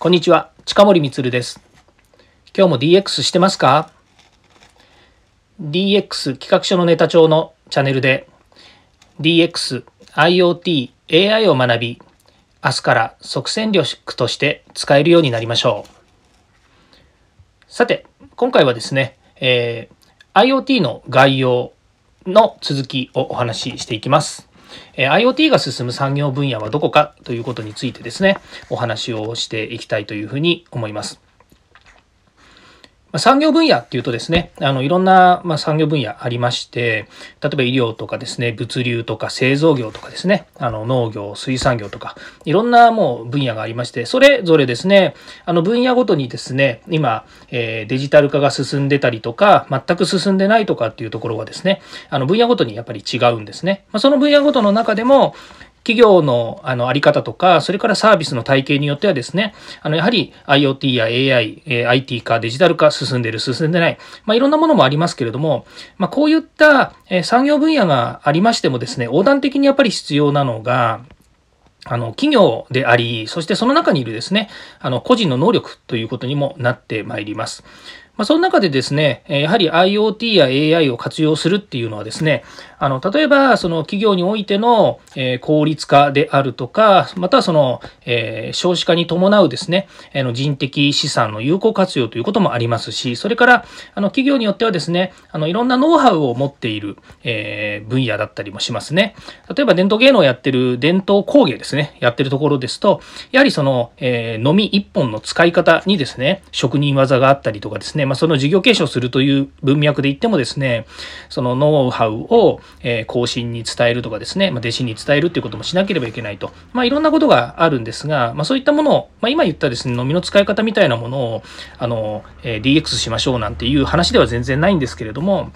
こんにちは、近森光です。今日も DX してますか ?DX 企画書のネタ帳のチャンネルで DX、IoT、AI を学び、明日から即戦力として使えるようになりましょう。さて、今回はですね、えー、IoT の概要の続きをお話ししていきます。え IoT が進む産業分野はどこかということについてですね、お話をしていきたいというふうに思います。ま産業分野っていうとですね、あの、いろんな、ま産業分野ありまして、例えば医療とかですね、物流とか製造業とかですね、あの、農業、水産業とか、いろんなもう分野がありまして、それぞれですね、あの、分野ごとにですね、今、えー、デジタル化が進んでたりとか、全く進んでないとかっていうところはですね、あの、分野ごとにやっぱり違うんですね。まあ、その分野ごとの中でも、企業のあのあり方とか、それからサービスの体系によってはですね、あのやはり IoT や AI、え IT 化、デジタル化進んでる、進んでない、まあ、いろんなものもありますけれども、まあ、こういった、え産業分野がありましてもですね、横断的にやっぱり必要なのが、あの、企業であり、そしてその中にいるですね、あの、個人の能力ということにもなってまいります。まあ、その中でですね、やはり IoT や AI を活用するっていうのはですね、あの、例えば、その企業においての、効率化であるとか、またその、え少子化に伴うですね、あの人的資産の有効活用ということもありますし、それから、あの、企業によってはですね、あの、いろんなノウハウを持っている、え分野だったりもしますね。例えば、伝統芸能をやってる伝統工芸ですね、やってるところですと、やはりその、えー、飲み一本の使い方にですね、職人技があったりとかですね、まあ、その事業継承するという文脈で言ってもですね、そのノウハウを、え後進に伝えるとかですね、ま、弟子に伝えるっていうこともしなければいけないと。まあ、いろんなことがあるんですが、まあ、そういったものを、まあ、今言ったですね、飲みの使い方みたいなものを、あの、え DX しましょうなんていう話では全然ないんですけれども、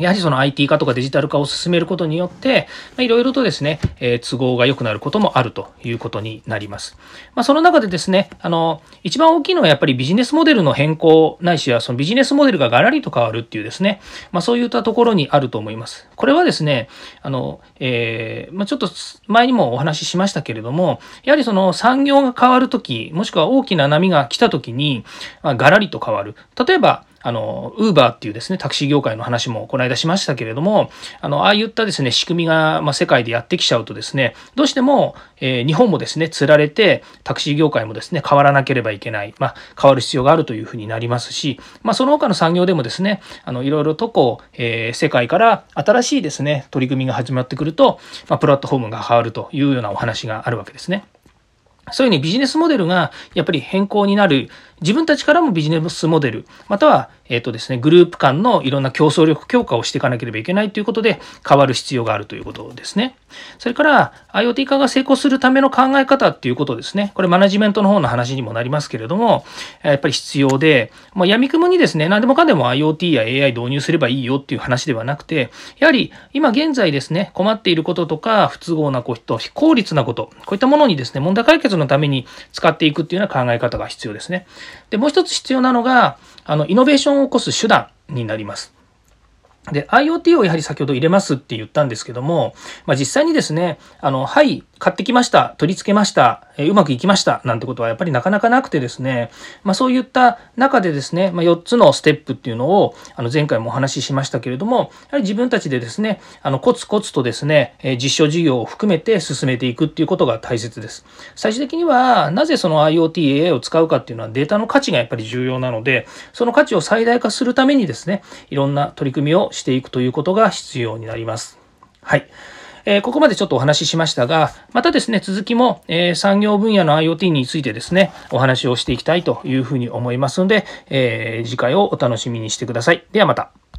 やはりその IT 化とかデジタル化を進めることによって、いろいろとですね、えー、都合が良くなることもあるということになります。まあ、その中でですね、あの、一番大きいのはやっぱりビジネスモデルの変更ないしはそのビジネスモデルがガラリと変わるっていうですね、まあ、そういったところにあると思います。これはですね、あの、えー、まあ、ちょっと前にもお話ししましたけれども、やはりその産業が変わるとき、もしくは大きな波が来たときに、まあ、ガラリと変わる。例えば、あの、ウーバーっていうですね、タクシー業界の話もこの間しましたけれども、あの、ああいったですね、仕組みが、ま、世界でやってきちゃうとですね、どうしても、えー、日本もですね、釣られて、タクシー業界もですね、変わらなければいけない、まあ、変わる必要があるというふうになりますし、まあ、その他の産業でもですね、あの、いろいろとこう、えー、世界から新しいですね、取り組みが始まってくると、まあ、プラットフォームが変わるというようなお話があるわけですね。そういうふうにビジネスモデルがやっぱり変更になる。自分たちからもビジネスモデル、または、えっ、ー、とですね、グループ間のいろんな競争力強化をしていかなければいけないということで変わる必要があるということですね。それから IoT 化が成功するための考え方っていうことですね。これマネジメントの方の話にもなりますけれども、やっぱり必要で、もう闇雲にですね、何でもかんでも IoT や AI 導入すればいいよっていう話ではなくて、やはり今現在ですね、困っていることとか不都合なこと、非効率なこと、こういったものにですね、問題解決のために使っていくっていうような考え方が必要ですね。で、もう一つ必要なのが、あの、イノベーションを起こす手段になります。で、IoT をやはり先ほど入れますって言ったんですけども、まあ、実際にですね、あの、はい、買ってきました、取り付けました、えうまくいきました、なんてことはやっぱりなかなかなくてですね、まあ、そういった中でですね、まあ、4つのステップっていうのを、あの、前回もお話ししましたけれども、やはり自分たちでですね、あの、コツコツとですね、え実証事業を含めて進めていくっていうことが大切です。最終的には、なぜその IoT、AI を使うかっていうのはデータの価値がやっぱり重要なので、その価値を最大化するためにですね、いろんな取り組みをしていくということが必要になります。はい。え、ここまでちょっとお話ししましたが、またですね、続きも、え、産業分野の IoT についてですね、お話をしていきたいというふうに思いますので、え、次回をお楽しみにしてください。ではまた。